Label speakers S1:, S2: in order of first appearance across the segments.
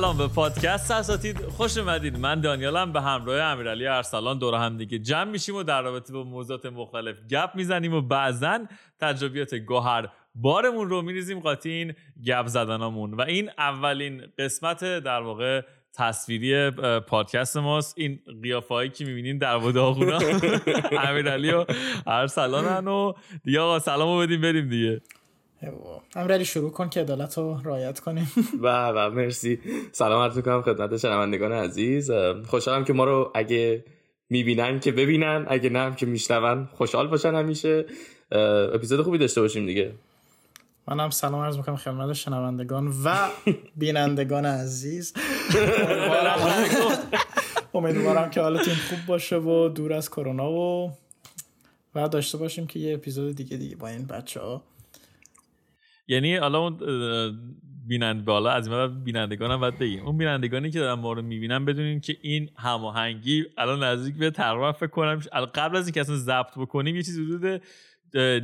S1: سلام به پادکست. اساتید خوش اومدید. من دانیالم به همراه امیرعلی ارسلان. دور هم دیگه جمع میشیم و در رابطه با موضوعات مختلف گپ می‌زنیم و بعضا تجربیات گوهر بارمون رو میریزیم قاطی این گپ زدنامون. و این اولین قسمت در واقع تصویری پادکست ماست. این قیافه که می‌بینین در و داغونا. امیرعلی و ارسلانن و دیگه آقا سلامو بدیم بریم دیگه.
S2: امیرعلی شروع کن که عدالت رو رعایت کنیم.
S3: و و مرسی. سلام عرض می‌کنم خدمت شنوندگان عزیز. خوشحالم که ما رو اگه می‌بینن که ببینن اگه نه که میشنون خوشحال باشن همیشه. اپیزود خوبی داشته باشیم دیگه.
S2: منم سلام عرض می‌کنم خدمت شنوندگان و بینندگان عزیز. امیدوارم که حالتون خوب باشه و دور از کرونا و و داشته باشیم که یه اپیزود دیگه دیگه با این بچه ها
S1: یعنی حالا اون بینند بالا از این بینندگان هم باید بگیم. اون بینندگانی که دارن ما رو می‌بینن بدونین که این هماهنگی الان نزدیک به تقریبا فکر کنم قبل از اینکه اصلا ضبط بکنیم یه چیزی حدود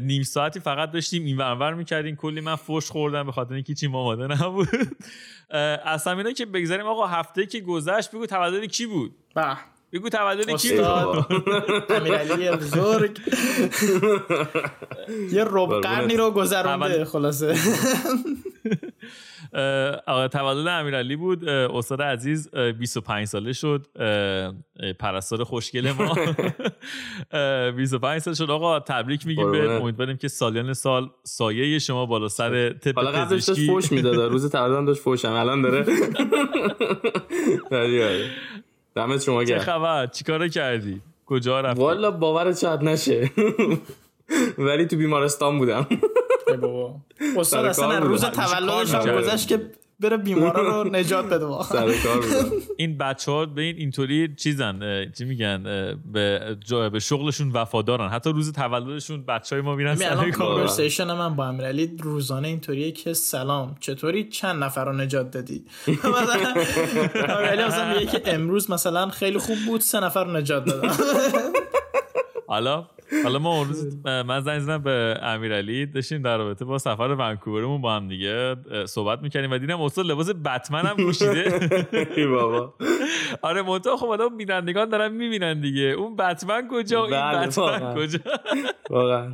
S1: نیم ساعتی فقط داشتیم این ورور می‌کردیم. کلی من فوش خوردم به خاطر اینکه چی آماده نبود. از همینا که بگذاریم آقا هفته که گذشت بگو تولد کی بود؟ بگو تولد کی بود؟
S2: امیرعلی بزرگ. یه رب قرنی رو گذرونده خلاصه.
S1: آقا تولد امیرعلی بود. استاد عزیز 25 ساله شد. پرستار خوشگل ما. 25 سال شد. آقا تبریک میگیم به امیدواریم که سالیان سال سایه شما بالا سر طب
S3: حالا قبلش داشت فوش می‌داد. روز تولدم داشت فوشم. الان داره. دمت شما
S1: چه خبر؟ چیکار کردی؟ کجا رفتی؟
S3: والا باورت شاید نشه. ولی تو بیمارستان بودم.
S2: بابا. استاد اصلا روز تولدش گذشت که بره بیمارا رو نجات بده
S3: سر کار
S1: این بچه ها به این اینطوری چیزن چی میگن به جای به شغلشون وفادارن. حتی روز تولدشون بچه های ما میرن
S2: سر کار. من با امیرعلی روزانه اینطوریه که سلام چطوری چند نفر رو نجات دادی؟ امیرعلی اصلا میگه که امروز مثلا خیلی خوب بود سه نفر رو نجات دادم.
S1: حالا حالا ما اون روز من زنگ زدم به امیرعلی داشتیم در رابطه با سفر ونکوورمون با هم دیگه صحبت می‌کنیم و دیدم استاد لباس بتمن هم پوشیده
S3: بابا.
S1: آره منتها خب آدم بینندگان دارن می‌بینن دیگه. اون بتمن کجا؟ و این
S3: بله،
S1: بتمن کجا؟
S3: واقعا.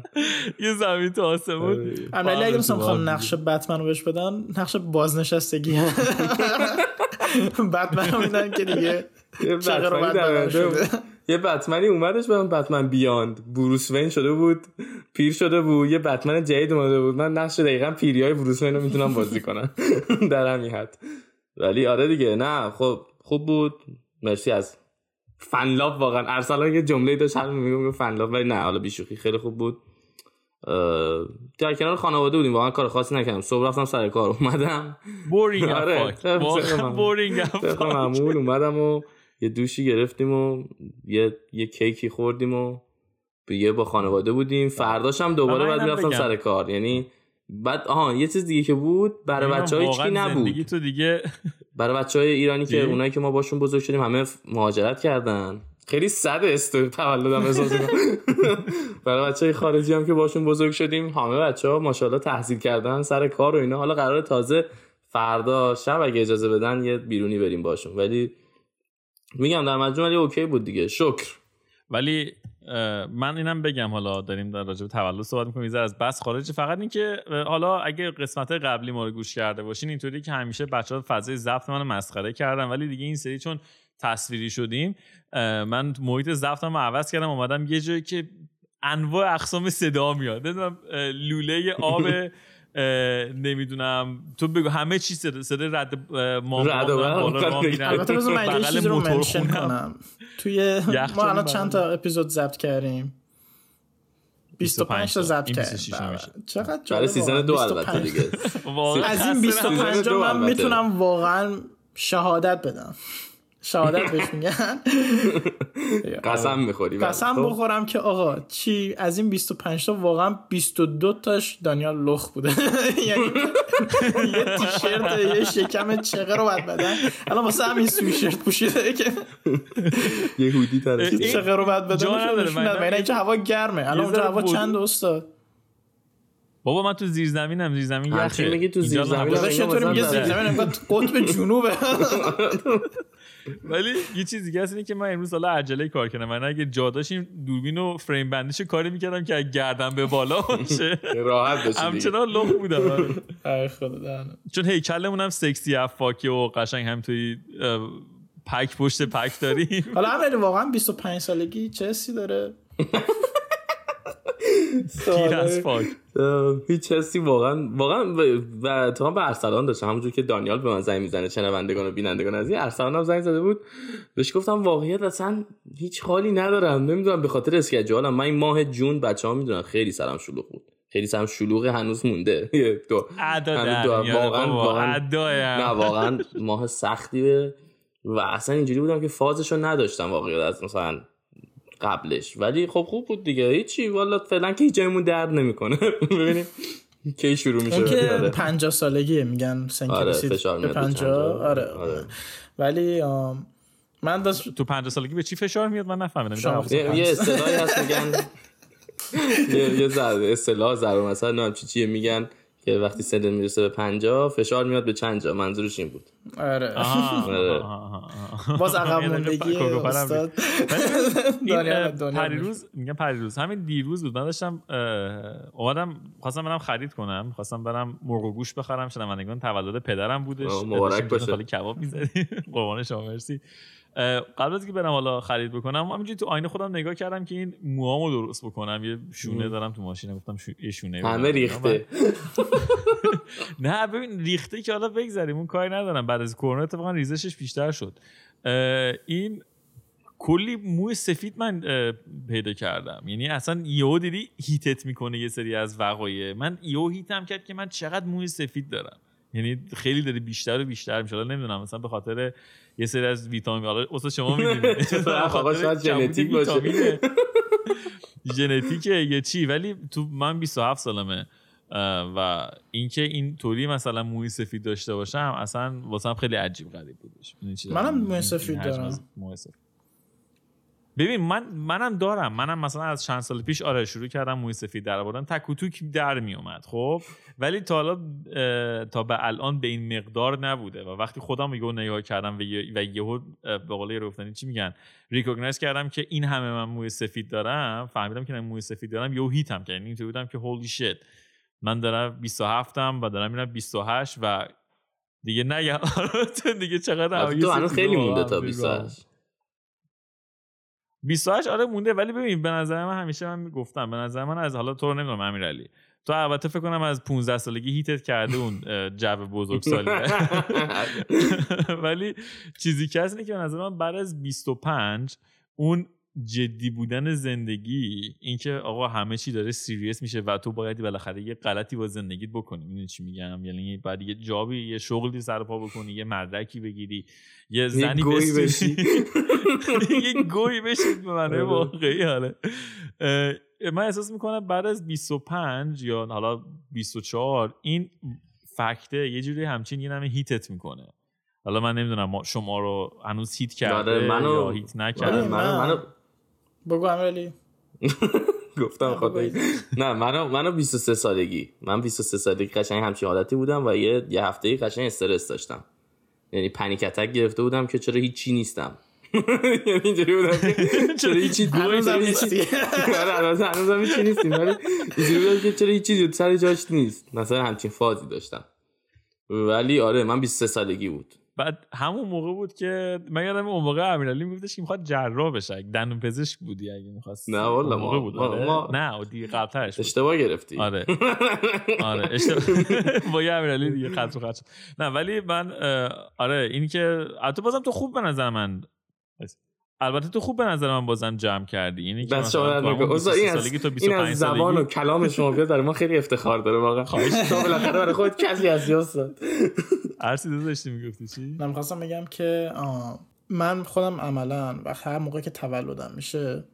S1: یه زمین تو آسمون.
S2: امیرعلی اگه مثلا می‌خوام نقش بتمن رو بهش بدن نقش بازنشستگی. بتمن رو میدن که دیگه
S3: یه بتمنی اومدش به بتمن بیاند. بروس وین شده بود پیر شده بود. یه بتمن جدید اومده بود. من نقش دقیقا پیری های بروس وین رو می‌تونم بازی کنم. در همین حد. ولی آره دیگه. نه خب خوب بود. مرسی از فنلاب واقعا. ارسلان یه جمله داشت همین میگم فنلاب ولی نه حالا بیشوخی. خیلی خوب بود. در کنار خانواده بودیم. واقعا کار خاصی نکردم. صبح رفتم سر کار اومدم.
S1: بورینگ آره. بورینگ
S3: معمول اومدم و یه دوشی گرفتیم و یه, یه کیکی خوردیم و یه با خانواده بودیم. فرداش هم دوباره بعد رفتم سر کار. یعنی بعد آها یه چیز دیگه که بود برای بچه های چی نبود؟
S1: تو دیگه
S3: برای بچه های ایرانی که اونایی که ما باشون بزرگ شدیم همه مهاجرت کردن. خیلی صد است تولدم احساس برای بچه های خارجی هم که باشون بزرگ شدیم همه بچه ها ماشاءالله تحصیل کردن سر کار و اینا. حالا قرار تازه فردا شب اگه اجازه بدن یه بیرونی بریم باشون. ولی میگم در مجموع ولی اوکی بود دیگه. شکر.
S1: ولی من اینم بگم حالا داریم در راجع به تولد صحبت می‌کنیم از بس خارج. فقط اینکه حالا اگه قسمت قبلی ما رو گوش کرده باشین اینطوری که همیشه بچه ها فضای ضبط من مسخره کردن ولی دیگه این سری چون تصویری شدیم من محیط ضبطم رو عوض کردم اومدم یه جایی که انواع اقسام صدا میاد. نمی‌دونم لوله آب نمی‌دونم. تو بگو همه چی صدا صدا رد ما
S3: رد
S2: البته بذار من یه چیزی رو منشن کنم. توی ما الان چند تا اپیزود ضبط کردیم؟ 25 تا ضبط کردیم. چقدر جالب
S3: سیزن دو البته دیگه.
S2: از این 25 من می‌تونم واقعا شهادت بدم. شهادت بهش میگن.
S3: قسم می‌خوری
S2: قسم. بخورم که آقا چی؟ از این 25 تا واقعا 22 تاش دانیال لخ بوده. یعنی یه تیشرت یه شکم چقه رو بد بدن. الان واسه همین سویشرت پوشیده که
S3: یه هودی ترش
S1: این-
S2: چقه رو بد بدن.
S1: نداره.
S2: یعنی اینجا هوا گرمه. الان اونجا هوا. چند استاد؟
S1: بابا من تو زیر زمینم زیر زمین یخه
S3: میگی تو زیر زمین
S2: چطوری میگه
S3: مثلا
S2: زیر زمین انگار قطب جنوبه.
S1: ولی یه چیز دیگه هست اینه که من امروز حالا عجله کار کردم من اگه جا داشتیم دوربین و فریم بندیش کاری می‌کردم که گردن به بالا باشه.
S3: راحت دیگه.
S1: همچنان لخ بودم. آره. چون هیکلمون هم سکسی افاکی و قشنگ هم توی پک پشت پک داریم.
S2: حالا امیرعلی واقعا 25 سالگی چه حسی داره؟
S1: پیر از فاک.
S3: هیچ حسی واقعا واقعا و- تو هم به ارسلان داشتم. همونجور که دانیال به من زنگ می‌زنه شنوندگان و بینندگان از این ارسلان هم زنگ زده بود. بهش گفتم واقعیت اصلا هیچ حالی ندارم. نمی‌دونم به خاطر اسکجوالم من این ماه جون بچه ها می‌دونن خیلی سرم شلوغ بود. خیلی سرم شلوغ هنوز مونده. دو واقعا. واقعا. نه واقعا ماه سختیه. و اصلا اینجوری بودم که فازشو نداشتم واقعا از مثلا قبلش. ولی خب خوب بود دیگه. هیچی. والا فعلا که هیچ جایمون درد نمی‌کنه. ببینیم کی شروع میشه.
S2: اون که
S3: آره.
S2: 50 سالگیه میگن سن
S3: آره،
S2: به
S3: میاد به
S2: 50
S3: 50.
S2: آره.
S3: آره.
S2: ولی آم، من داشت
S1: تو 50 سالگی به چی فشار میاد؟ من نفهمیدم.
S3: یه یه اصطلاحی هست میگن یه یه اصطلاح ضرب مثلا نمی‌دونم چی چیه میگن که وقتی سن می‌رسه به 50 فشار میاد به چند جا. منظورش این بود.
S2: آره.
S3: آره.
S2: باز عقب موندگی استاد.
S1: پریروز میگم پریروز. همین دیروز بود. من داشتم اومدم خواستم برم خرید کنم. خواستم برم مرغ و گوش بخرم. شنوندگان تولد پدرم بودش.
S3: مبارک باشه.
S1: کباب می‌زدیم قربان شما مرسی. قبل از که برم حالا خرید بکنم همینجوری تو آینه خودم نگاه کردم که این موامو درست بکنم. یه شونه دارم تو ماشین گفتم یه شونه
S3: همه. ریخته.
S1: نه ببین ریخته که حالا بگذاریم اون کاری ندارم. بعد از کرونا اتفاقا ریزشش بیشتر شد. این کلی موی سفید من پیدا کردم. یعنی اصلا یهو دیدی هیتت می‌کنه یه سری از وقایع. من یهو هیتم کرد که من چقدر موی سفید دارم. یعنی خیلی داره بیشتر و بیشتر میشه حالا نمی‌دونم مثلا به خاطر یه سری از ویتامین حالا استاد شما می‌دونید
S3: شاید ژنتیک باشه.
S1: ژنتیکه یه چی ولی تو من 27 سالمه و اینکه این طوری مثلا موی سفید داشته باشم اصلا واسم خیلی عجیب غریب بودش
S2: منم؟ موی سفید دارم.
S1: موی سفید. ببین من منم دارم. منم مثلا از چند سال پیش آره شروع کردم موی سفید در آوردن. تک در می اومد خب؟ ولی تا حالا تا به الان به این مقدار نبوده و وقتی خودم یهو نگاه کردم و یه- و یهو به قول گفتنی چی میگن؟ ریکگنایز کردم که این همه من موی سفید دارم. فهمیدم که من موی سفید دارم. یهو هیتم یعنی اینطوری بودم که هولی شت من دارم 27 م و دارم میرم 28 و دیگه نگم دیگه چقدر
S3: تو خیلی مونده تا
S1: دیگه.
S3: 28
S1: 28 آره مونده ولی ببین به نظر من همیشه من گفتم به نظر من از حالا تو رو نمی‌دونم امیرعلی. تو البته فکر کنم از 15 سالگی هیتت کرده اون جو بزرگسالی. ولی چیزی که هست اینه که به نظر من بعد از 25 اون جدی بودن زندگی اینکه آقا همه چی داره سیریس میشه و تو باید بالاخره یه غلطی با زندگیت بکنی می‌دونی چی میگم یعنی بعد یه جابی یه شغلی سر پا بکنی یه مدرکی بگیری یه زنی.
S3: بشی.
S1: یه گوی بشید به معنی
S3: آره.
S1: واقعی حاله اه، من احساس می‌کنم بعد از 25 یا حالا 24 این فکته یه جوری همچین یه نمه هیتت می‌کنه حالا من نمی‌دونم ما- شما رو هنوز هیت کرده
S3: آره، منو-
S1: یا هیت
S3: آره،
S1: نکرده
S3: منو منو
S2: بگو امیرعلی.
S3: گفتم خدا نه منو منو 23 سالگی. من 23 سالگی قشنگ همچین حالتی بودم و یه یه هفته قشنگ استرس داشتم. یعنی پنیک اتک گرفته بودم که چرا هیچی نیستم. یعنی اینجوری بودم چرا هیچی
S2: هنوزم نیستی.
S3: آره هنوز هنوزم هیچی نیستیم. ولی اینجوری بودم که چرا هیچی سر جاش نیست. مثلا همچین فازی داشتم. ولی آره من 23 سالگی بود.
S1: بعد همون موقع بود که من یادم اون موقع امیرعلی میگفتش که می‌خواد جراح بشه دندون پزشک بودی اگه می‌خواست
S3: نه والا،
S1: موقع بود
S3: ما-
S1: آره؟
S3: ما-
S1: نه و دیگه قبلترش.
S3: اشتباه گرفتی
S1: آره آره اشتباه با یه امیرعلی دیگه خط رو خط شد. نه ولی من آره این که البته بازم تو خوب به نظر من البته تو خوب به نظر من بازم جمع کردی. اینی که مثلا
S3: در
S1: تو همون
S3: نکنه. استاد،
S1: 23
S3: این از
S1: سالگی تا
S3: این
S1: 25
S3: از زبان و کلام شما بیاد برای ما خیلی افتخار داره واقعا.
S1: خواهش.
S3: تو بالاخره برای خودت کسی استاد
S1: هر چیزی داشتی می‌گفتی چی؟
S2: من می‌خواستم بگم که من خودم عملا و هر موقع که تولدم میشه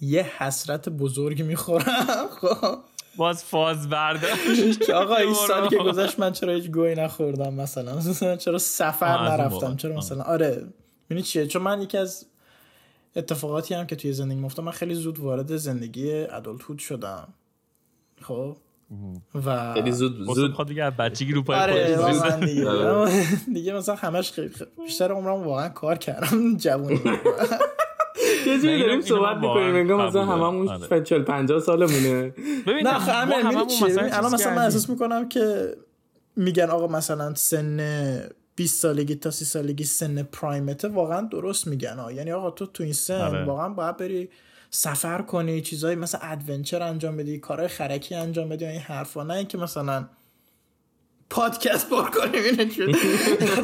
S2: یه حسرت بزرگی می‌خورم. خب.
S1: باز فاز برداشت.
S2: که آقا این سالی که گذشت من چرا هیچ گوی نخوردم مثلا؟ مثلا چرا سفر نرفتم؟ چرا مثلا؟ آره. ببینید چیه؟ چون من یکی از اتفاقاتی هم که توی زندگی مفتم من خیلی زود وارد زندگی ادالتود شدم. خب؟ و
S3: خیلی زود زود
S1: خود دیگه بچگی رو پای
S2: آره
S1: خودش
S2: واقعا دیگه. دیگه مثلا همش خیلی بیشتر عمرم واقعا کار کردم جوونی.
S3: یه جوری داریم صحبت می‌کنیم انگار مثلا. هممون
S1: آره.
S3: 40 50 سالمونه.
S1: ببین
S2: نه خب ببین، الان مثلا من. احساس می‌کنم که میگن آقا مثلا سن 20 سالگی تا 30 سالگی سن پرایمته واقعا درست میگن ها یعنی آقا تو تو این سن
S1: آره.
S2: واقعا باید بری سفر کنی چیزایی مثلا ادونچر انجام بدی کارهای خرکی انجام بدی این حرفا نه اینکه مثلا پادکست پر کنیم اینه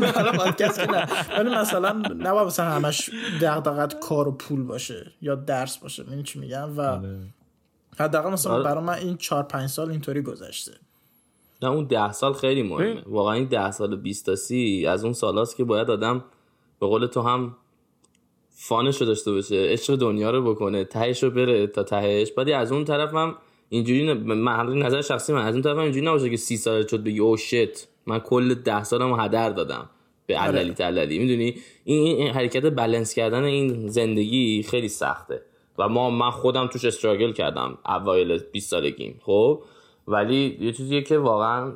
S2: حالا پادکست نه ولی مثلا نباید مثلا همش دغدغت کار و پول باشه یا درس باشه این چی میگم و
S1: آره.
S2: حداقل مثلا
S3: آره.
S2: برای من این 4 5 سال اینطوری گذشته
S3: نه اون ده سال خیلی مهمه. واقعا این ده سال 20 تا 30 از اون سالاست که باید آدم به قول تو هم فانش رو داشته باشه عشق دنیا رو بکنه تهش رو بره تا تهش. ولی از اون طرف هم اینجوری حالا نظر شخصی من از اون طرف هم اینجوری نباشه که سی سال شد بگی او شت. من کل ده سالم رو هدر دادم. به عللی تللی. می‌دونی؟ این, این حرکت بلنس کردن این زندگی خیلی سخته. و ما من خودم توش استراگل کردم اوایل 20 سالگیم. خب؟ ولی یه چیزیه که واقعا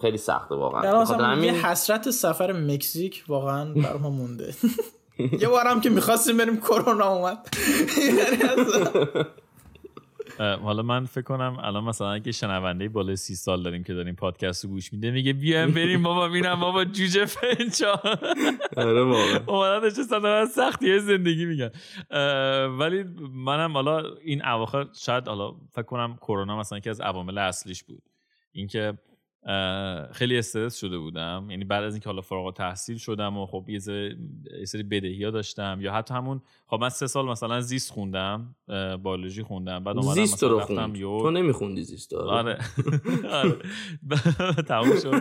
S3: خیلی سخته واقعا. همین-
S2: یه حسرت سفر مکزیک واقعا بر ما مونده. یه بارم که می‌خواستیم بریم کرونا اومد. یعنی
S1: حالا من فکر کنم الان مثلا اگه شنونده بالای سی سال داریم که داریم پادکست رو گوش میده میگه بیایم بریم بابا ببینم بابا جوجه فنجا
S3: آره واقعا.
S1: اومدن سختی زندگی میگن ولی منم حالا این اواخر شاید حالا فکر کنم کرونا مثلا که از عوامل اصلیش بود. اینکه خیلی استرس شده بودم. یعنی بعد از اینکه حالا فارغ التحصیل شدم و خب یه سری- بدهی ها داشتم یا حتی همون خب من سه سال مثلا زیست خوندم بیولوژی خوندم. بعد اومدم
S3: زیست
S1: مثلا
S3: رو خوند. تو نمیخوندی زیست رو
S1: آره. آره. تموم شد.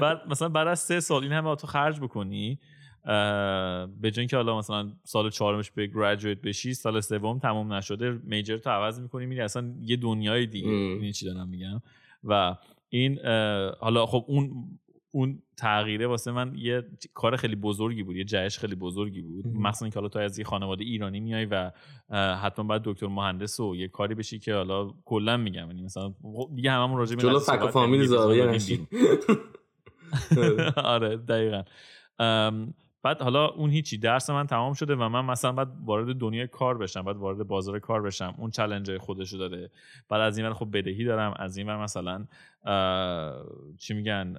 S1: بعد مثلا بعد از سه سال این همه تو خرج بکنی به جای اینکه حالا مثلا سال چهارمش به گریجویت بشی سال سوم تموم نشده میجر تو عوض می‌کنی میری اصلا یه دنیای دیگه. این چی دارم میگم؟ و این حالا خب اون اون تغییره واسه من یه کار خیلی بزرگی بود یه جهش خیلی بزرگی بود. مخصوصا که حالا تو از یه خانواده ایرانی میای و حتما باید دکتر مهندس و یه کاری بشی که حالا کلا میگم یعنی مثلا خب دیگه هممون راجع به
S3: جلو فک و فامیل.
S1: آره دقیقا بعد حالا اون هیچی درس من تمام شده و من مثلا بعد وارد دنیای کار بشم بعد وارد بازار کار بشم اون challenge خودشو داره. بعد از این ور خب بدهی دارم از این ور مثلا چی میگن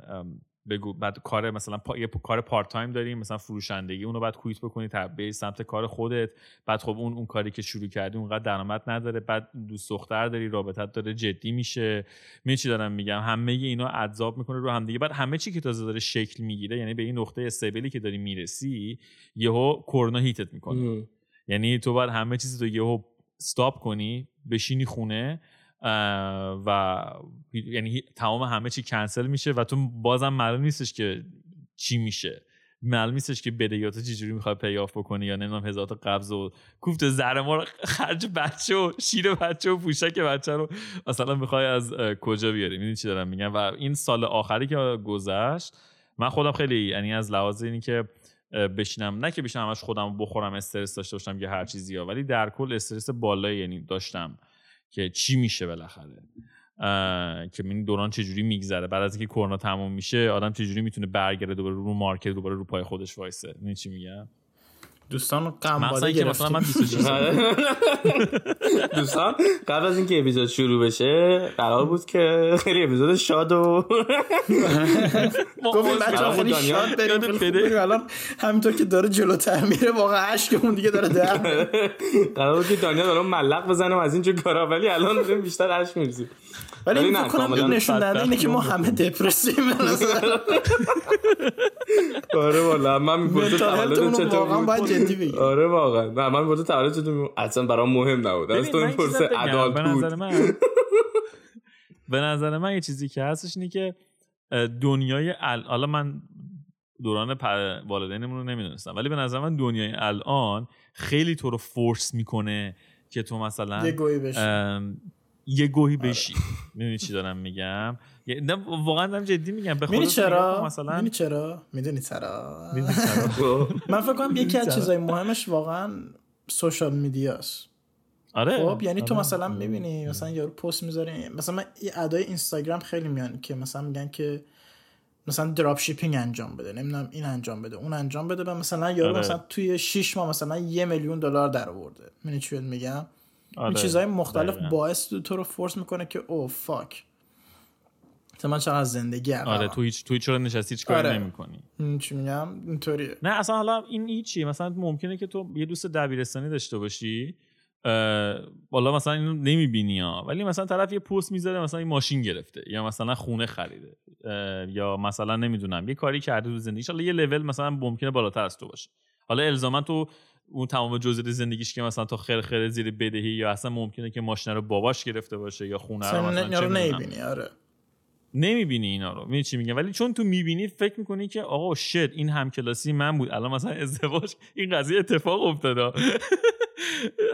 S1: بگو. بعد کار مثلا پا... یه کار part time داریم مثلا فروشندگی اونو بعد quit بکنی تا به سمت کار خودت. بعد خب اون اون کاری که شروع کردی اونقدر درآمد نداره. بعد دوست دختر داری رابطت داره جدی میشه. می چی دارم میگم؟ همه اینا ادزاب می‌کنه رو هم دیگه بعد همه چی که تازه داره شکل می‌گیره یعنی به این نقطه استیبلی که داری می‌رسی یهو کرونا هیتت می‌کنه.
S3: ام.
S1: یعنی تو باید همه چیز رو یهو استاپ کنی بشینی خونه. و یعنی تمام همه چی کنسل میشه و تو بازم معلوم نیستش که چی میشه. معلوم نیستش که بدهیات چجوری می‌خوای پیاف بکنی یا نمی‌دونم هزار تا قبض و کوفت زر ما رو خرج بچه و شیر بچه و پوشک بچه رو مثلا می‌خوای از کجا بیاری؟ می‌دونی چی دارم میگم؟ و این سال آخری که گذشت من خودم خیلی یعنی از لحاظ اینی که بشینم نه که بشینم همش خودم بخورم استرس داشته باشم یا هر چیزی ها ولی در کل استرس بالایی یعنی داشتم. که چی میشه بالاخره؟ که این دوران چجوری میگذره؟ بعد از اینکه کرونا تموم میشه آدم چجوری می‌تونه برگرده دوباره رو مارکت دوباره رو پای خودش وایسه؟ می‌دونی چی میگم؟
S2: دوستان غم
S1: مثلا
S2: باده
S1: اینکه مثلا من
S2: گرفتیم
S1: 26 سال
S3: آره. دوستان قبل از اینکه اپیزود شروع بشه قرار بود که خیلی اپیزود شاد و
S2: گفتیم بچه خیلی شاد بریم. الان همینطور که داره جلوتر میره واقعا عشقمون دیگه داره در.
S3: قرار بود که دانیال برام ملق بزنم از اینجور کارا ولی الان بیشتر اشک میریزیم
S2: ولی این فکر کنم این نشون دهنده اینه که ما همه دپرسیم به نظر.
S3: آره والا من می‌پرسه تولد چطور
S2: واقعا
S3: بود؟
S2: باید جدی بگیم
S3: آره واقعا. نه من می‌پرسه تولد چطور بود؟ اصلا برام مهم نبود. از تو
S1: چیز
S3: می‌پرسه
S1: بگم.
S3: ادالت
S1: به نظر
S3: بود.
S1: من به نظر من یه چیزی که هستش اینه که دنیای ال... حالا من دوران والدینمون رو نمی‌دونستم ولی به نظر من دنیای الان خیلی تو رو فورس می‌کنه که تو مثلا
S2: یه بشی
S1: گوهی بشی. می‌دونی چی دارم میگم؟ واقعا دارم جدی میگم. به
S2: می‌دونی چرا؟ مثلا می‌دونی چرا؟ می‌دونی چرا؟ من فکر کنم یکی از چیزای مهمش واقعا سوشال میدیاست.
S1: آره.
S2: خب یعنی تو
S1: آره.
S2: مثلا می‌بینی مثلا یارو پست می‌ذاره مثلا من ادای اینستاگرام خیلی میان که مثلا میگن که مثلا دراپ شیپینگ انجام بده نمی‌دونم این انجام بده اون انجام بده. و مثلا یارو
S1: آره.
S2: مثلا توی 6 ماه مثلا یه میلیون دلار در آورده. می‌دونی چی میگم؟
S1: آره.
S2: این چیزهای مختلف
S1: دقیقاً.
S2: باعث تو رو فورس می‌کنه که او فاک مثلا من چقدر زندگی عقبم.
S1: آره تو هیچ تو چرا نشستی هیچ کاری
S2: آره.
S1: نمی‌کنی
S2: چی میگم اینطوریه
S1: نه اصلا حالا این هیچی مثلا ممکنه که تو یه دوست دبیرستانی داشته باشی اه، والا مثلا اینو نمی‌بینی ها ولی مثلا طرف یه پست می‌ذاره مثلا این ماشین گرفته یا مثلا خونه خریده یا مثلا نمی‌دونم یه کاری کرده تو زندگیش حالا یه لول مثلا ممکنه بالاتر از تو باشه حالا الزاما تو اون تمام جزئیات زندگیش که مثلا تا خیر خیر زیر بدهی یا اصلا ممکنه که ماشین رو باباش گرفته باشه یا خونه رو
S2: مثلا رو. نمی‌بینی آره.
S1: نمی‌بینی اینا رو. می‌دونی چی میگم؟ ولی چون تو می‌بینی فکر می‌کنی که آقا shit این همکلاسی من بود. الان مثلا ازدواج این قضیه اتفاق افتاده.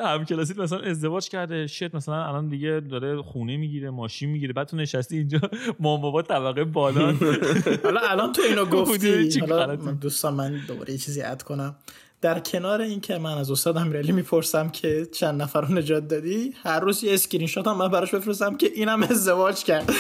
S1: همکلاسی مثلا ازدواج کرده. shit مثلا الان دیگه داره خونه می‌گیره ماشین می‌گیره. بعد تو نشستی اینجا مامان بابا طبقه بالا.
S2: حالا الان تو اینو گفتی. حالا؟ من دوستان من دوباره یه چیزی add کنم. در کنار این که من از استاد امیرعلی می‌پرسم که چند نفر رو نجات دادی هر روز یه اسکرین شات هم من براش بفرستم که اینم ازدواج کرد.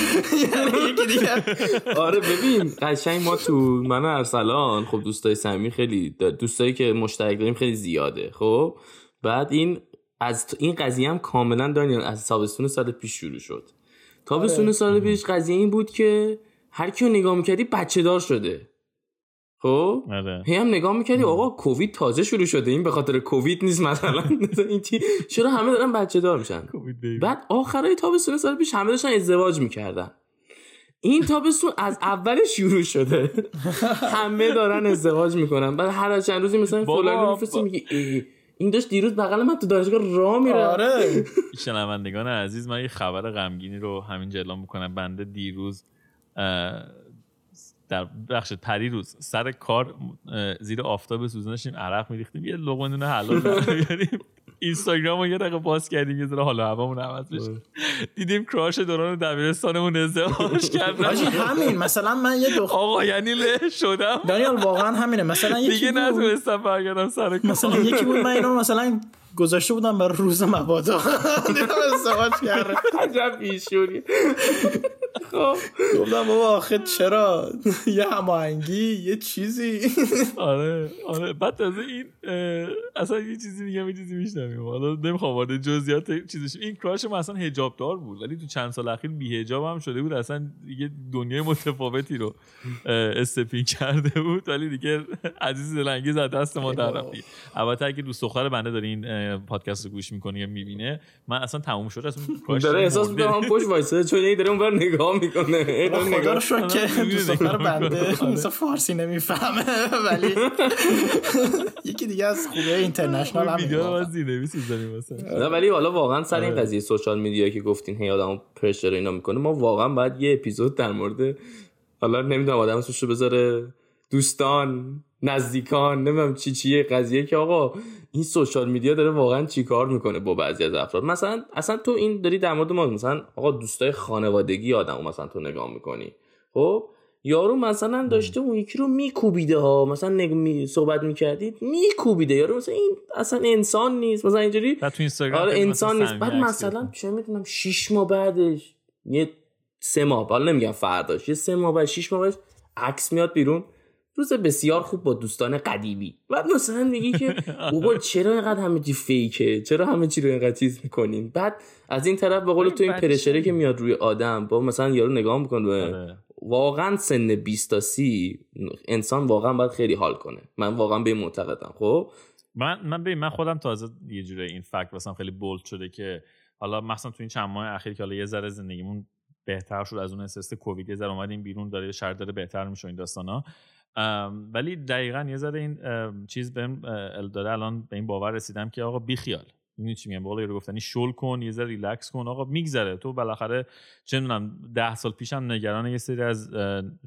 S2: یعنی یکی دیگه.
S3: آره ببین قشنگ ما تو من ارسلان خب دوستای صمیمی خیلی دوستایی که مشترک داریم خیلی زیاده خب؟ بعد این از این قضیه هم کاملا دانیال از تابستون سال پیش شروع شد. تابستون
S2: آره.
S3: سال پیش قضیه این بود که هر کیو نگاه می‌کردی بچه دار شده. خب؟
S1: آره.
S3: هی هم نگاه می‌کردی آقا کووید تازه شروع شده. این به خاطر کووید نیست مثلا. این چی؟ چرا همه دارن بچه دار میشن؟ بعد آخرای تابستون سال پیش همه داشتن ازدواج می‌کردن. این تابستون از اولش شروع شده. همه دارن ازدواج می‌کنن. بعد هر چند روزی مثلا فلانی میفرستی میگی ای، این داشت دیروز بغل من تو دانشگاه راه میره
S2: آره.
S1: شنوندگان عزیز من یه خبر غمگینی رو همینجا اعلام می‌کنم. بنده دیروز در بخش پری روز سر کار زیر آفتاب سوزن داشتیم عرق میریختیم. یه لقمه نون حلال بیاریم. اینستاگرام رو یه دقیقه باز کردیم یه ذره حالا هوامون عوض بشه. دیدیم کراش دوران دبیرستانمون ازدواج کرد
S2: حاجی همین. مثلا من یه دختر
S1: آقا یعنی له شدم.
S2: دانیال واقعا همینه. مثلا یکی
S1: دیگه نتونستم برگردم سر کار.
S2: مثلا یکی بود من اینو مثلا گذاشته بودم برای روز مبادا. دیدم ازدواج کرده
S3: عجب بیشوری. خب.
S2: گفتم بابا آخه چرا؟ یه هماهنگی یه چیزی.
S1: آره آره. بعد تازه این اصلا یه چیزی میگم یه چیزی میشنویم. حالا نمی‌خوام وارد جزئیات چیزش این کراش ما اصلا حجاب دار بود ولی تو چند سال اخیر بی حجاب هم شده بود. اصلا دیگه دنیای متفاوتی رو استپین کرده بود. ولی دیگه عزیز دلانگیز از دست ما در رفت. البته اگه دوست دختر بنده داره این پادکست رو گوش می‌کنه یا می‌بینه من اصلا تموم شده اصلا کراش
S3: داره احساس هم پشت وایساده چون یه داره اونور نگاه می‌کنه.
S2: خدا رو شکر. که
S1: آره،
S2: دوست دختر
S1: نگاه
S2: بنده
S1: می‌کنه.
S2: مثلا فارسی نمی‌فهمه ولی یکی دیگه از خوبه اینترنشنال هم
S3: نه ولی حالا واقعا سر این
S1: آره.
S3: قضیه سوشال میدیا که گفتین هی آدمو پرشر اینا می‌کنه ما واقعا باید یه اپیزود در مورد حالا نمی‌دونم آدم اسمش رو بذاره دوستان نزدیکان نمی‌دونم چی چیه قضیه که آقا این سوشال میدیا داره واقعا چیکار می‌کنه با بعضی از افراد؟ مثلا اصلا تو این داری در مورد ما مثلا آقا دوستای خانوادگی آدمو مثلا تو نگاه می‌کنی. خب؟ یارو مثلا داشته اون یکی رو میکوبیده ها مثلا نگ... می... صحبت می‌کردید میکوبیده. یارو مثلا این اصلا انسان نیست. مثلا اینجوری
S1: تو اینستاگرام
S3: آره انسان نیست. بعد مثلا چه می‌دونم شیش ماه بعدش یه سه ماه حالا نمیگم فرداش یه سه ماه بعد شیش ماه بعدش عکس میاد بیرون. روز بسیار خوب با دوستان قدیمی. بعد مثلا میگی که بابا چرا اینقدر همه چی فیکه؟ چرا همه چی رو اینقدر چیز می‌کنین بعد از این طرف به قول
S1: این
S3: تو این. پرشره که میاد روی آدم با مثلا یارو نگاه می‌کنه به
S1: آره.
S3: واقعا سن 20 تا 30 انسان واقعا باید خیلی حال کنه. من واقعا به معتقدم. خب؟
S1: من من ببین من خودم تازه یه جوره این فکت واسم خیلی بولد شده که حالا مثلا تو این چند ماه اخیر که حالا یه ذره زندگیمون بهتر شد از اون استرس کووید یه ذره اومدیم بیرون داره شرط داره بهتر میشه این داستانا. ولی دقیقا یه ذره این چیز بهم اه، داره الان به این باور رسیدم که آقا بی خیال می‌دونی چی میگم؟ بالا رو گفتنی شل کن یه ذره ریلکس کن آقا میگذره. تو بالاخره چه می‌دونم ده سال پیشم نگران یه سری از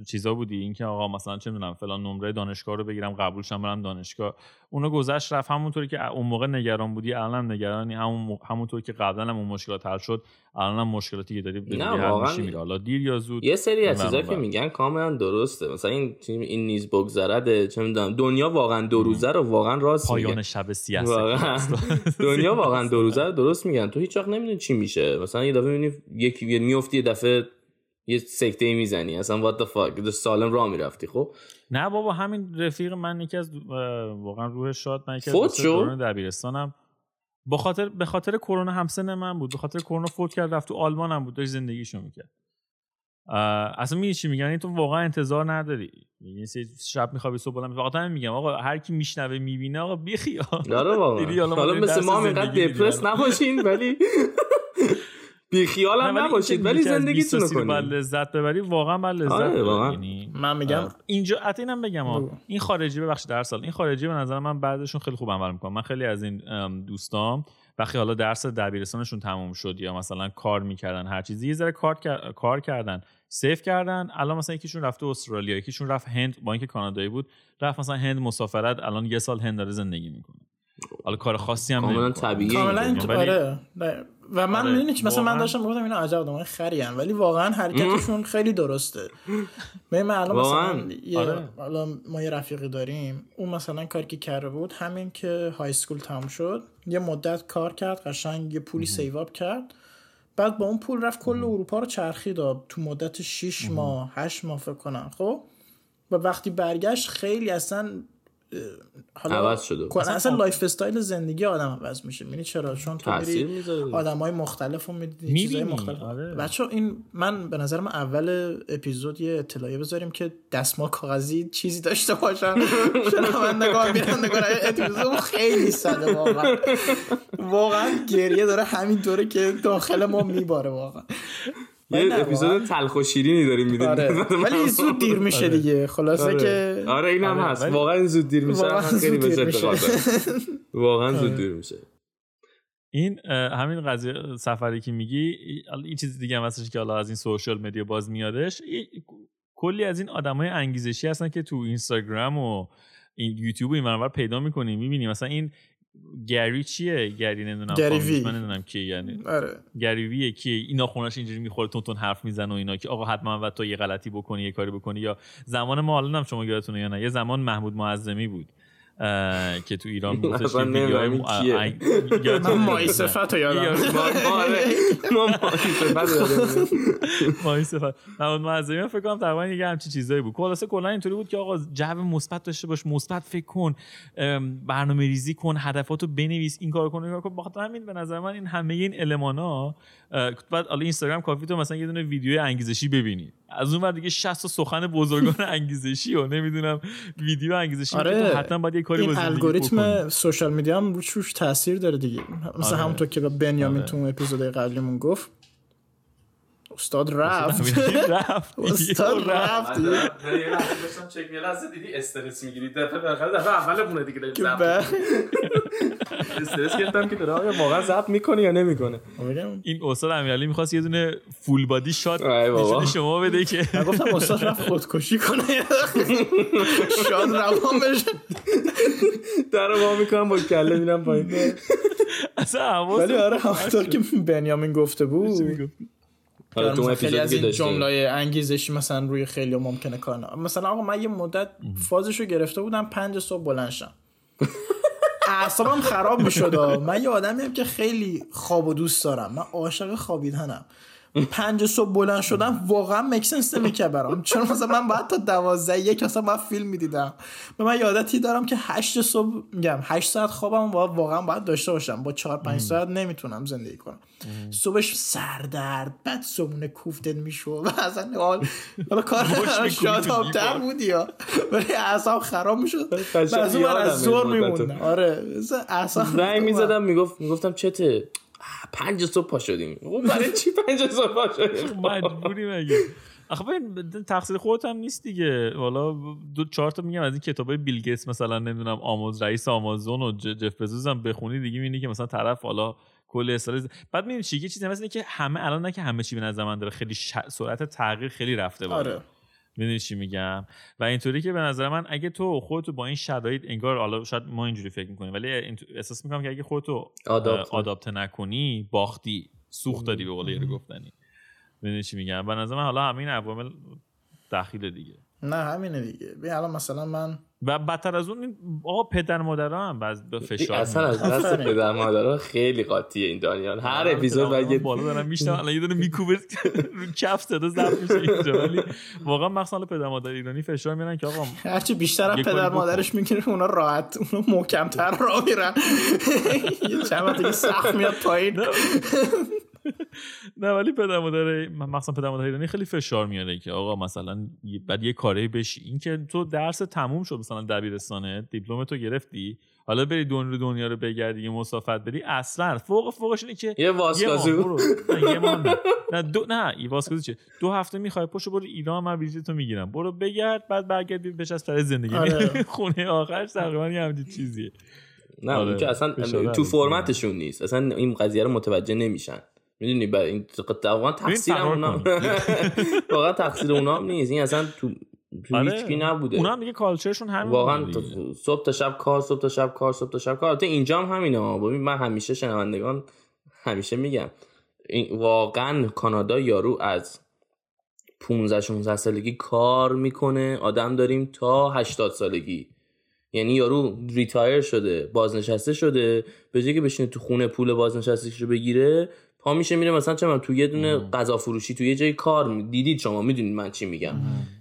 S1: چیزا بودی. اینکه آقا مثلا چه می‌دونم فلان نمره دانشگاه رو بگیرم قبولشم برم دانشگاه. اونو گذشت رفت. همونطوری که اون موقع نگران بودی الان نگرانی. همون همونطور که قبلا هم اون مشکلات حل شد الان هم مشکلاتی که داری
S3: نه واقعا
S1: میره حالا دیر یا زود
S3: یه سری از چیزا که میگن کاملا درسته. مثلا این این نیز بگذرده. چه می‌دونم دنیا واقعا دو روزه رو واقعا راست
S1: پایان شب سیاست.
S3: دنیا واقعا دو روزه رو درست میگن. تو هیچ وقت نمی‌دونی چی میشه. مثلا یه دفعه می‌بینی یکی میفتی یه دفعه یه سکته می‌زنی. اصلا وات the fuck سالم راه می‌رفتی. خب؟
S1: نه بابا همین رفیق من یکی از واقعا روح شاد من یکی
S3: از
S1: دبیرستانم. به خاطر به خاطر کرونا همسن من بود. به خاطر کرونا فوت کرد رفت تو آلمان هم بود. داشت زندگیشو می‌کرد. اصلا می چی میگن تو واقعا انتظار نداری. یه شب میخوابی صبح بلند واقعا میگم. آقا هر کی میشنوه می‌بینه. آقا بی خیال.
S3: داره واقعا حالا مثل ما اینقدر دپرس نباشین ولی بی خیال هم نباشید ولی زندگیتون رو کنید
S1: بعد لذت ببری واقعا بعد لذت
S3: آره واقعا.
S1: یعنی
S2: من میگم
S1: اینجا حتی اینم بگم این خارجی ببخشید در سال. این خارجی به نظر من بعدشون خیلی خوب عمل می‌کنن من خیلی از این دوستام وقتی حالا درس دبیرستانشون تموم شد یا مثلا کار می‌کردن هر چیزی یه ذره کار کار کردن سیف کردن. الان مثلا یکیشون رفته استرالیا یکیشون رفت هند با اینکه کانادایی بود رفت مثلا هند مسافرت الان یه سال هند داره زندگی می‌کنه. حالا کار خاصی هم
S3: کاملا طبیعیه
S2: کاملا آره. و من آره. می‌دونی مثلا من داشتم می‌گفتم اینا عجب آدمای خری ولی واقعا حرکتشون خیلی درسته. من الان مثلا یه آره. ما یه رفیقی داریم اون مثلا کاری که کرده بود همین که high school تموم شد یه مدت کار کرد قشنگ یه پولی save up کرد. بعد با اون پول رفت کل اروپا رو چرخید تو مدت 6 ماه 8 ماه فکر کنم خب؟ و وقتی برگشت خیلی اصلا
S3: حالا عوض شده
S2: اصلا lifestyle زندگی آدم عوض میشه. می‌بینی چرا؟ چون تو میری آدم های مختلف رو می‌دید چیزای مختلف. آره. بچه این من به نظر من اول اپیزود یه اطلاعیه بذاریم که دستمال کاغذی چیزی داشته باشن. شنوندگان بینندگان اپیزود خیلی ساده واقعا. واقعا گریه داره همین طوره که داخل ما میباره واقعا.
S3: یه اپیزود تلخ و شیرینی داریم می‌دونیم.
S2: آره. ولی زود دیر میشه آره. دیگه. خلاصه
S3: آره.
S2: که
S3: آره این هم هست. واقعا زود دیر میشه. خیلی بهش واقعا زود دیر میشه.
S1: این همین قضیه سفری که میگی این چیز دیگه هم هستش که حالا از این سوشال مدیا باز میادش. کلی از این آدمای انگیزشی هستن که تو اینستاگرام و این یوتیوب و این پیدا می‌کنیم می‌بینیم مثلا این گری چیه؟ گری نمی‌دونم
S2: گری وی.
S1: من نمی‌دونم کی یعنی
S2: آره.
S1: گری وی کی؟ اینا خونش اینجوری می‌خوره تون تون حرف می‌زنه و اینا که آقا حتما و تو یه غلطی بکنی یه کاری بکنی یا زمان ما الانم شما یادتونه یا نه یه زمان محمود معظمی بود. که تو ایران بودش ویدیوهای
S2: من مای صفت رو یادم
S1: مای صفت محمود معظمی فکر کنم تقریبا یه همچین چیزایی بود. خلاصه کلا اینطوری بود که آقا جو مثبت داشته باش مثبت فکر کن برنامه ریزی کن هدفاتو بنویس این کار کن این کار کن. بخاطر همین به نظر من این همه این المانا بعد حالا اینستاگرام کافی تو مثلا یه دونه ویدیو انگیزشی ببینی. از اون ور دیگه 60 سخن بزرگان انگیزشی و نمی‌دونم ویدیو انگیزشی
S2: آره
S1: حتما باید یه کاری
S2: این الگوریتم سوشال میدیا هم روش تاثیر داره دیگه مثلا آره. همونطور که بنیامین آره. تو اپیزود قبلیمون گفت استاد رفت.
S1: رفت؟
S2: استاد رفت.
S3: چک یه لحظه دیدی استرس می‌گیری. دفعه بالاخره دفعه اول بونه دیگه استرس گرفتم که داره واقعا ضبط می‌کنه یا نمی‌کنه؟
S1: این استاد امیرعلی می‌خواست یه دونه فول بادی شات نشون شما بده که.
S2: من گفتم استاد رفت خودکشی کنه. شاد روان بشه.
S3: در وا می‌کنم با کله میرم پایین.
S1: اصلا
S2: ولی آره همونطور که بنیامین گفته بود. خیلی از این جمله انگیزشی مثلا روی خیلی ممکنه کار مثلا آقا من یه مدت فازش رو گرفته بودم پنج صبح بلند شم اعصابم خراب می‌شد. من یه آدمیم که خیلی خواب و دوست دارم. من عاشق خوابیدنم. پنج صبح بلند شدم واقعا مکسنس نمی‌کرد برام. چون مثلا من باید تا دوازده یک اصلا باید فیلم می‌دیدم. به من یادتی دارم که هشت صبح میگم هشت ساعت خوابم باید واقعا باید داشته باشم. با چهار پنج ساعت نمی‌تونم زندگی کنم. صبحش سردرد بعد صبحونه کوفتن میشو و اصلا حال حالا کار شادابتر بودی یا ولی اعصاب خراب می‌شد. از اون از زور میموندم. آره اصلا
S3: زنگ می‌زدم می‌گفت می‌گفتم چته؟ پنج صبح پا شدیم. برای چی پنج صبح پا شدیم؟
S1: مجبوری مگه؟ آخه ببین تقصیر خودت هم نیست دیگه. والا دو چهار تا میگم از این کتابای بیل گیتس مثلا نمی‌دونم آموز رئیس آمازون و جف بزوس هم بخونی دیگه می‌بینی که مثلا طرف حالا کل استرس بعد می‌بینی چی؟ چیزی مثلا که همه الان نه که همه چی به نظر من داره خیلی ش... سرعت تغییر خیلی رفته بالا.
S2: آره.
S1: می‌دونی چی میگم؟ و اینطوری که به نظر من اگه تو خودتو با این شرایط انگار حالا شاید ما اینجوری فکر می‌کنیم ولی احساس می‌کنم که اگه خودتو
S3: آداپت,
S1: آداپت نکنی باختی سوخت دادی به قول یارو گفتنی. می‌دونی چی میگم؟ به نظر من حالا همین عوامل دخیل دیگه.
S2: نه همینه دیگه. ببین الان مثلا من
S1: و بدتر از اون این آقا پدر مادرها هم بعض به فشار
S3: اصلا از دست. پدر مادرها خیلی قاطیه این دانیال هر اپیزود باید یه
S1: بالا دارم میشنم الان یه دونه میکوبه رو کف صدا ضبط میشه اینجا ولی واقعا مخصوصا پدر مادر ایرانی فشار میارن که آقا
S2: هرچی بیشتر هم
S1: کاری
S2: پدر. مادرش می‌گیره اونا راحت اونا محکمتر راه میرن. یه چند سخت میاد پایین.
S1: نه ولی پدر مادر مخصوصا پدر مادر ایرانی خیلی فشار میاره که آقا مثلا بعد یه کاری بشی این که تو درس تموم شد مثلا دبیرستانه دیپلم تو گرفتی حالا بری دنیا دنیا رو بگردی یه مسافت بری اصلا فوق فوقش اینه که
S3: یه واسکازو
S1: یه نه. نه دو نه ای واسکازو چه دو هفته می‌خوای پشو برو ایران من ویزیت تو می‌گیرم برو بگرد بعد برگردی بهش از برای زندگی
S2: آره.
S1: خونه آخرش تقریبا یه همچین چیزیه
S3: نه
S1: آره.
S3: اون که اصلا تو. فرمتشون نیست اصلا این قضیه رو متوجه نمیشن می‌دونی برای این واقعا تقصیر اونا. واقعا تقصیر اونا هم نیست این اصلا تو تو
S1: آره.
S3: هیچکی نبوده
S1: اونا هم دیگه culture شون همین
S3: واقعا. صبح تا شب کار صبح تا شب کار صبح تا شب کار البته اینجا هم همینه. ببین من همیشه شنوندگان همیشه میگم این واقعا کانادا یارو از 15 16 سالگی کار می‌کنه آدم داریم تا 80 سالگی یعنی یارو retire شده بازنشسته شده به جای که بشینه تو خونه پول بازنشستگیش رو بگیره پا میشه میره مثلا چه می‌دونم تو یه دونه غذا فروشی تو یه جای کار دیدید شما می‌دونید من چی میگم.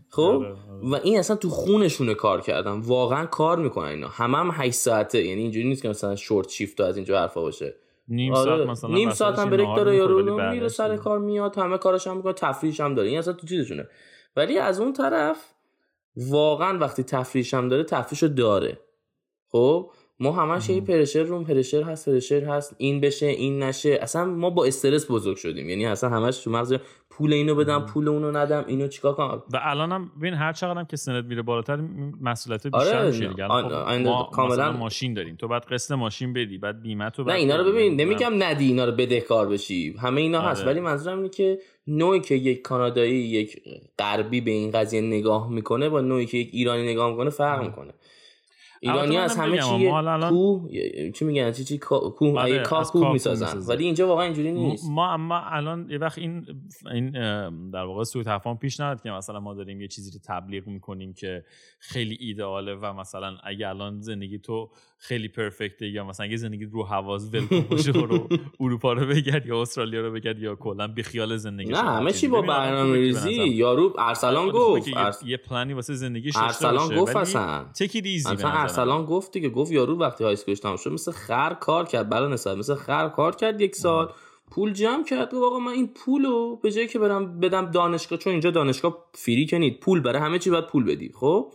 S3: خب؟
S1: آره، آره.
S3: و این اصلا تو خونشونه کار کردن واقعا کار می‌کنن اینا. همه هم 8 ساعته یعنی اینجوری نیست که مثلا شورت شیفت از اینجا حرفا باشه.
S1: نیم
S3: آره،
S1: ساعت مثلا
S3: نیم ساعت هم بریک داره یارو میره سر. کار میاد همه کارش هم می‌کنه تفریحش هم داره. این اصلا تو چیزشونه. ولی از اون طرف واقعا وقتی تفریحش هم داره تفریحشو داره. خب؟ ما همش یه پرشر روم پرشر هست پرشر هست این بشه این نشه. اصلا ما با استرس بزرگ شدیم. یعنی اصلا همش تو مغز پول اینو بدم پول اونو ندم اینو چیکار کنم؟
S1: و الانم ببین هر چقدر هم که سنت میره بالاتر مسئولیت بیشتر
S3: آره،
S1: میشه دیگه. خب ما
S3: کاملا-
S1: ماشین داریم. تو بعد قسط ماشین بدی بعد بیمه تو
S3: نه اینا رو. ببین نمیگم ندی اینا رو بدهکار بشی. همه اینا هست.
S1: آره.
S3: ولی منظورم اینه که نوعی که یک کانادایی یک غربی به این قضیه نگاه می‌کنه با نوعی که یک ایرانی نگاه می‌کنه فرق می‌کنه. ایرانی از همه چی یه- چی میگن؟ چی چی؟ کوه کاه کوه می‌سازن. ولی اینجا واقعا اینجوری نیست.
S1: ما اما الان یه وقت این این در واقع سوء تفاهم پیش نیاد که مثلا ما داریم یه چیزی رو تبلیغ می‌کنیم که خیلی ایدئاله و مثلا اگه الان زندگی تو خیلی پرفکته یا مثلا اگه زندگی رو حواز ول باشه رو اروپا رو بگرد یا استرالیا رو بگرد یا کلا بی خیال زندگی
S3: نه همه چی با برنامه ریزی. یارو ارسلان گفت ارس-
S1: یه پلانی واسه زندگیش
S3: ارسلان گفت اصلا.
S1: تکی دیزی
S3: اصلا ارسلان گفت دیگه گفت یارو وقتی های اسکولش تمام شد مثل خر کار کرد. بلا نسبت مثل خر کار کرد یک سال. پول جمع کرد. گفت آقا من این پولو به جایی که برم بدم دانشگاه چون اینجا دانشگاه فری که پول برای همه چی باید پول بدی خب؟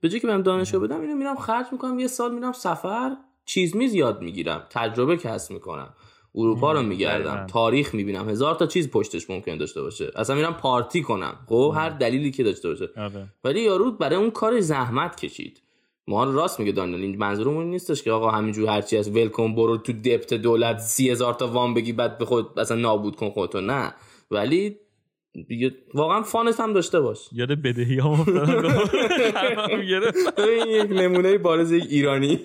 S3: به جایی که برم دانشگاه بدم اینو میرم خرج می‌کنم یه سال میرم سفر چیز میز یاد می‌گیرم. تجربه کسب می‌کنم. اروپا رو میگردم. تاریخ می‌بینم. هزار تا چیز پشتش ممکن داشته باشه. اصلا میرم پارتی کنم خب؟ هر دلیلی که داشته باشه.
S1: آره.
S3: ولی یارو برای اون کار زحمت کشید. ما راست میگه دانیال این منظورمون نیستش که آقا همینجور هرچی از ولکن برو تو دپت دولت سی هزار تا وام بگی بعد به خود اصلا نابود کن خودتو. نه. ولی واقعا فانت هم داشته باش.
S1: یاد بدهی هم افتادم.
S3: این یک نمونه بارز یک ایرانی.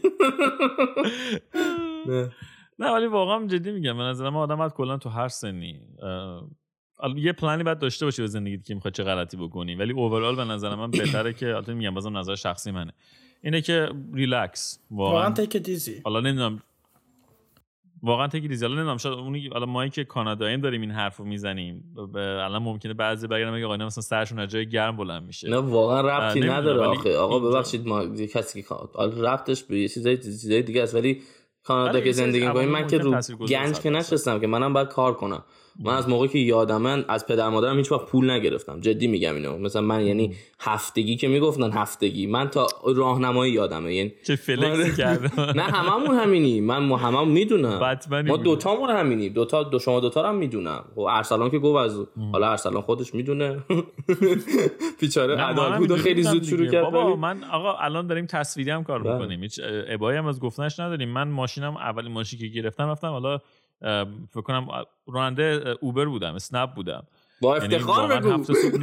S3: نه.
S1: ولی واقعا جدی میگم به نظر من آدم باید کلا تو هر سنی یه پلانی باید داشته باشی به زندگیت که می‌خواد چه غلطی بکنی. ولی اوورال به نظر من بهتره که البته میگم بازم نظر شخصی منه. اینه که ریلکس
S2: واقعا. تک دیزی.
S1: حالا نمی‌دونم. واقعا تکی ریزی حالا نمی‌دونم شاید اونی حالا مایی که کاناداییم داریم این حرفو می‌زنیم. الان ممکنه بعضی بگن میگه آقا اینا مثلا سرشون از جای گرم بلند میشه.
S3: نه واقعا ربطی
S1: نمی‌دونم،
S3: نداره آخه. آقا ببخشید ما یه کسی که حالا ربطش به یه چیزای چیزای دیگه است ولی کانادا که زندگی می‌کنیم من که رو گنج که. نشستم که منم باید کار کنم. من از موقعی که یادم از پدر مادرم هیچ وقت پول نگرفتم. جدی میگم اینو. مثلا من یعنی هفتگی که می‌گفتن هفتگی. من تا راهنمایی یادمه. یعنی
S1: چه فلکسی کردم.
S3: نه هممون همینی. من هممون می‌دونم. ما. دوتامون همینی. دوتا دو شما دوتا هم می‌دونم. خب ارسلان که گفت از حالا ارسلان خودش می‌دونه. بیچاره عدال بود خیلی زود شروع. کرد
S1: بابا من آقا الان داریم تصویری هم کار
S3: بله.
S1: می‌کنیم. هیچ ابایی هم از گفتنش نداریم. من ماشینم اولین ماشین که گرفتم رفتم حالا فکر کنم راننده اوبر بودم اسنپ بودم.
S3: با
S1: یعنی
S3: افتخار
S1: واقعا
S3: بگو.
S1: هفت صبح-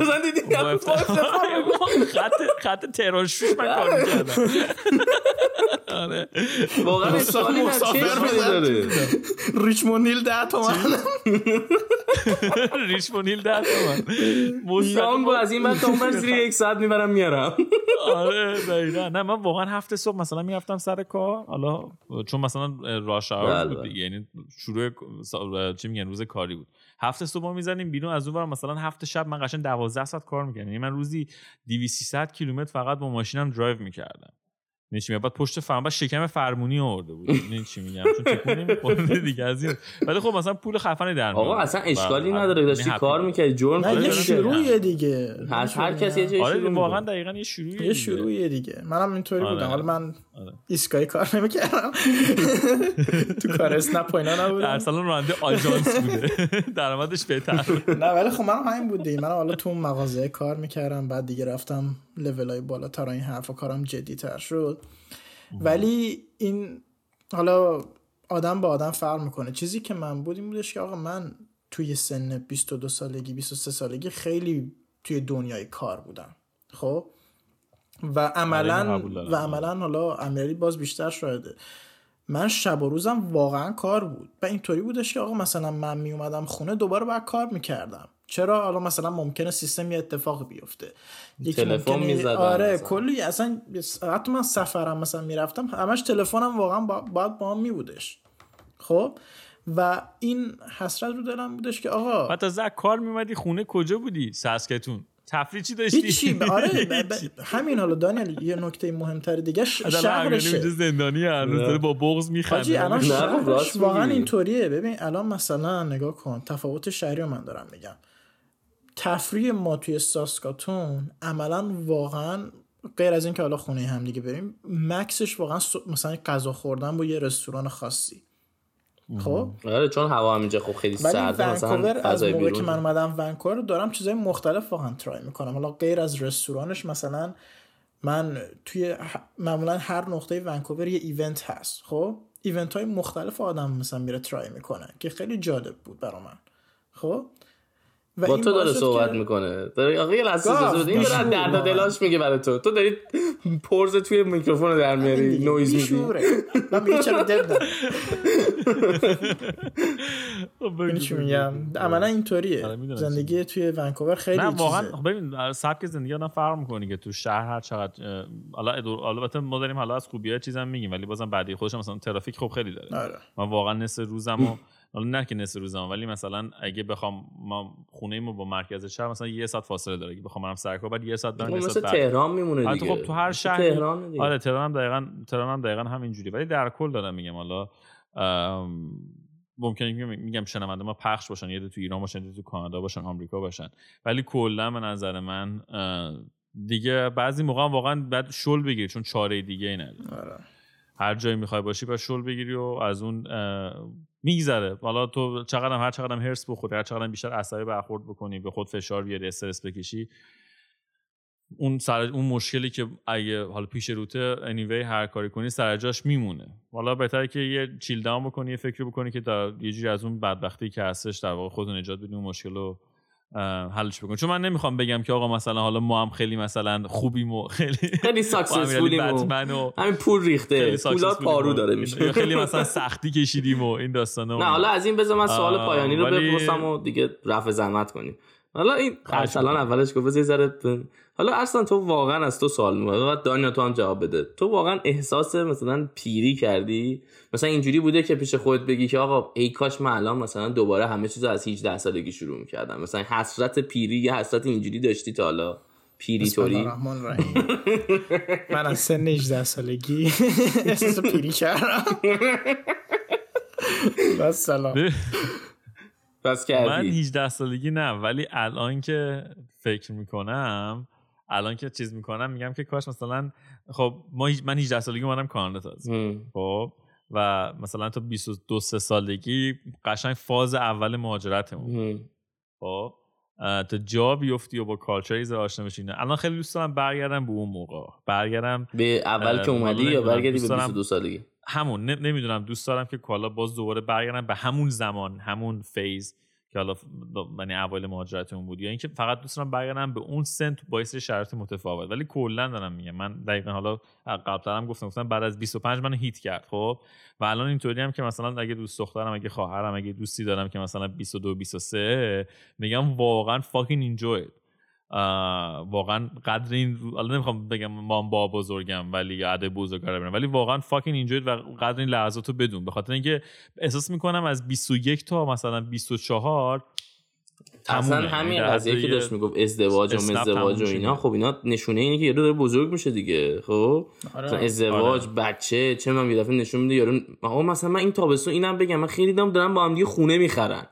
S1: با افتخار
S3: بگو.
S1: خط خط تهران شوش من کار می‌کردم. آره.
S3: واقعا نه
S2: مسافر
S3: داره
S2: ریچموند نیل ده تومن.
S1: ریشمونیل ده تومن.
S3: یانگو از این من تا اون زیر یک ساعت می‌برم میارم
S1: آره دقیقا. نه من واقعا هفته صبح مثلا می‌رفتم سر کار. حالا چون مثلا راش
S3: بله،
S1: بود
S3: بله.
S1: دیگه یعنی شروع چی میگن روز کاری بود. هفته صبح ما می‌زنیم بیرون از اون مثلا هفته شب من قشنگ 12 ساعت کار می‌کردم. یعنی من روزی 200 300 کیلومتر فقط با ماشینم درایو می‌کردم. میگم؟ بعد پشت فرمان بعد شکم فرمونی آورده بود. می‌دونی چی میگم؟ چون تکون نمی‌خورد دیگه از این. ولی خب مثلا پول خفنی در
S3: آقا. اصلا اشکالی
S1: بله.
S3: نداره. داشتی
S1: یعنی
S3: کار. می‌کردی. جرم
S2: نه یه
S1: آره،
S2: شروعیه دیگه.
S3: هر هر کسی یه جای
S1: آره
S3: شروع
S1: واقعا. دقیقا یه شروعی
S2: یه شروعیه دیگه. منم اینطوری
S1: آره.
S2: بودم. حالا من
S1: آره.
S2: ایستگاهی کار نمی‌کردم. تو کار اسنپ اینا نبودم.
S1: ارسلان راننده آژانس بوده. درآمدش بهتر.
S2: نه ولی خب منم همین بود دیگه. من حالا تو مغازه کار می‌کردم. بعد دیگه رفتم لول های بالاتر و این حرف و کارم جدی تر شد ولی این حالا آدم با آدم فرق می‌کنه. چیزی که من بود این بودش که آقا من توی سن 22 سالگی 23 سالگی خیلی توی دنیای کار بودم. خب؟ و عملا. و عملا حالا امیرعلی باز بیشتر شاهده من شب و روزم واقعا کار بود. و اینطوری بودش که آقا مثلا من می اومدم خونه دوباره باید کار می‌کردم. چرا حالا مثلا ممکنه سیستم یه اتفاق بیفته؟ یکی
S3: تلفن می‌زدن
S2: آره
S3: مثلا.
S2: کلی اصلا حتی من سفرم مثلا می‌رفتم همش تلفنم واقعا با- باید با هم میبودش. خب؟ و این حسرت رو دلم بودش که آقا
S1: بعد از کار میمدی خونه کجا بودی؟ ساسکتون تفریح چی داشتی؟
S2: هیچی آره ب- ب- همین حالا دانیل یه نکته مهمتر دیگه ش-
S1: شهرشه زندانی هنوز داره با بغض
S2: الان
S1: میخنده
S2: شهرش واقعا. اینطوریه. ببین الان مثلا نگاه کن تفاوت شهری رو من دارم میگم. تفریح ما توی ساسکاتون عملا واقعا غیر از اینکه حالا خونه هم دیگه بریم مکسش واقعا مثلا غذا خوردن با یه رستوران خاصی. خب؟
S3: آره چون هوا هم اینجا خب خیلی سرده مثلا
S2: از
S3: فضای
S2: موقع که من اومدم ونکوور دارم چیزای مختلف واقعا try می‌کنم. حالا غیر از رستورانش مثلا من توی معمولا هر نقطه ونکوور یه event هست. خب؟ event های مختلف آدم مثلا میره try می‌کنه که خیلی جالب بود برا من. خب؟ و
S3: با تو داره صحبت
S2: که-
S3: می‌کنه. داره آقا یه لحظه
S2: گاف،
S3: اجازه بده. این داره درد. دلاش میگه برای تو. تو داری پرز توی میکروفون رو در میاری نویز میدی.
S2: من میگه چرا دل دارم.
S1: خب
S2: چی میگم؟ عملا اینطوریه.
S1: آره،
S2: زندگی توی ونکوور خیلی
S1: نه واقعا. خب ببین سبک زندگی آدم فرق می‌کنه که تو شهر هر چقدر حالا البته ما داریم حالا از خوبی ها چیزم میگیم ولی بازم بعدی خودش هم مثلا ترافیک خب خیلی داره.
S2: آره.
S1: من واقعا نصف روزمو حالا نه که نصف روزم ولی مثلا اگه بخوام ما خونه ما با مرکز شهر مثلا یه ساعت فاصله داره. اگه بخوام برم سر کار بعد یه ساعت برم یه ساعت.
S3: تهران میمونه دیگه.
S1: خب تو هر شهری
S3: تهران دیگه.
S1: آره تهران هم دقیقا تهران هم دقیقا همینجوری ولی در کل دارم میگم حالا ممکنه که میگم شنونده ما پخش باشن یه تو ایران باشن یه تو کانادا باشن آمریکا باشن. ولی کلا به نظر من دیگه بعضی موقع واقعا بعد شل بگیری چون چاره دیگه ای نداری.
S2: آره.
S1: هر جایی می‌خوای باشی باید شل بگیری و از اون میگذره. حالا تو چقدر هم هر چقدر هم هرس بخوری هر چقدر هم بیشتر عصبی برخورد بکنی به خود فشار بیاری استرس بکشی. اون سر اون مشکلی که اگه حالا پیش روته انیوی هر کاری کنی سر جاش میمونه. حالا بهتره که یه چیل داون بکنی یه فکری بکنی که در یه جوری از اون بدبختی که هستش در واقع خودتون نجات بدی اون مشکل رو حلش بکنی چون من نمی‌خوام بگم که آقا مثلا حالا ما هم خیلی مثلا خوبیم و خیلی
S3: خیلی ساکسسفولیم و
S1: بتمن و
S3: همین پول ریخته. پولات پارو. داره میشه.
S1: خیلی مثلا سختی کشیدیم و این داستانه
S3: نه حالا از این بذار من سوال پایانی رو بپرسم و دیگه رفع زحمت کنیم. حالا این ارسلان. اولش گفت یه ذره حالا ارسلان تو واقعا از تو سوال می‌کنم. بعد دانیا تو هم جواب بده. تو واقعا احساس مثلا پیری کردی؟ مثلا اینجوری بوده که پیش خودت بگی که آقا ای کاش من الان مثلا دوباره همه چیز از 18 سالگی شروع می‌کردم. مثلا حسرت پیری یه حسرت اینجوری داشتی تا حالا؟ پیری
S2: الرحمن الرحیم. من از سن 18 سالگی احساس پیری کردم. بس سلام.
S3: بس کردی.
S1: من 18 سالگی نه ولی الان که فکر می‌کنم الان که چیز می‌کنم میگم که کاش مثلا خب ما من 18 سالگی اومدم کانادا تازه خب؟ و مثلا تو 22 3 سالگی قشنگ فاز اول مهاجرتمون خب؟ تا جا بیفتی و با cultures آشنا بشی. الان خیلی دوست دارم برگردم به اون موقع. برگردم
S3: به اول که اومدی یا برگردی به 22 سالگی؟
S1: همون نمی‌دونم دوست دارم که حالا باز دوباره برگردم به همون زمان همون phase که حالا یعنی اول مهاجرتمون بود. یا اینکه فقط دوست دارم برگردم به اون سن تو با شرایط متفاوت. ولی کلا دارم میگم. من دقیقا حالا قبلا هم گفتم گفتم بعد از 25 منو هیت کرد خب؟ و الان اینطوری هم که مثلا اگه دوست دخترم اگه خواهرم اگه دوستی دارم که مثلا 22 23 میگم واقعا فاکین انجوی واقعا قدر این الان نمی‌خوام بگم ما با بزرگم ولی عده بزرگ برم ولی واقعا فاکین اینجوری و قدر این لحظات رو بدون. به خاطر اینکه احساس می‌کنم از 21 تا مثلا 24
S3: اصلا همین یعنی قضیه که داشت می‌گفت ازدواج و ازدواج و اینا خب اینا نشونه اینه که یارو داره بزرگ میشه دیگه خب؟ آره. ازدواج آره. بچه چه من یه دفعه نشون میده یارو آقا مثلا من این تابستون اینم بگم من خیلی دیدم دارن با هم دیگه خونه می‌خرن.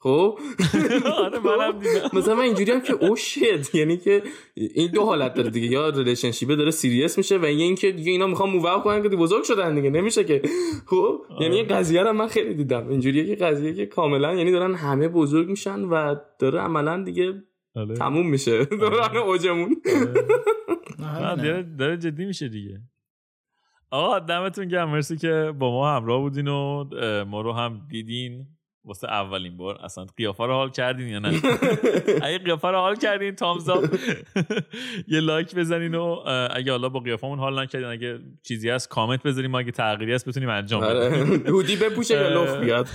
S3: خب؟
S1: آره منم دیدم.
S3: مثلا من اینجوری هم که oh shit یعنی که این دو حالت داره دیگه. یا relationship داره serious میشه و یا اینکه دیگه اینا می‌خوان move کنن که بزرگ شدن دیگه نمیشه که. خب؟ یعنی یه قضیه رو من خیلی دیدم. اینجوریه که قضیه که کاملا یعنی دارن همه بزرگ میشن و داره عملا دیگه تموم میشه. دوران اوجمون.
S1: داره جدی میشه دیگه. آقا دمتون گرم. مرسی که با ما همراه بودین و ما رو هم دیدین. واسه اولین بار اصلا قیافه رو حال کردین یا نه؟ اگه قیافه رو حال کردین تامز یه لایک بزنین و اگه حالا با قیافمون حال نکردین اگه چیزی هست کامنت بذارین ما اگه تغییری هست بتونیم انجام
S3: بدیم. آره. هودی بپوشه یا لخ بیاد؟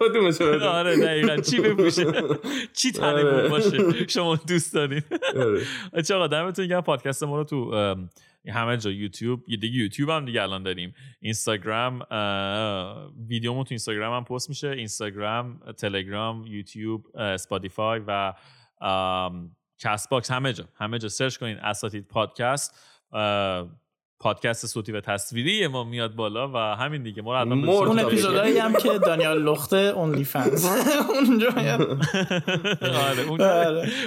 S3: کدومش
S1: آره دقیقاً. چی بپوشه؟ چی تنه آره. باشه شما دوست دارین. آقا دمتون گرم. پادکست ما رو تو همه جا یوتیوب یه دیگه یوتیوب هم دیگه الان داریم. اینستاگرام ویدیومون تو اینستاگرام هم پست میشه. اینستاگرام تلگرام یوتیوب اسپاتیفای و کست باکس همه جا همه جا. سرچ کنین اساتید پادکست. پادکست صوتی و تصویری ما میاد بالا و همین دیگه. ما
S2: الان اون اپیزودایی هم که دانیال لخته اونلی فنز اونجا
S1: آره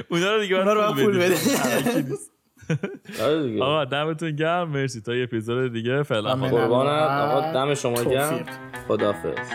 S1: اونا رو دیگه
S2: رو پول بده
S3: آره
S1: آقا دمتون گرم. مرسی. تا یه اپیزود دیگه. فعلا
S3: قربانت. آقا دم شما گرم. خدافظ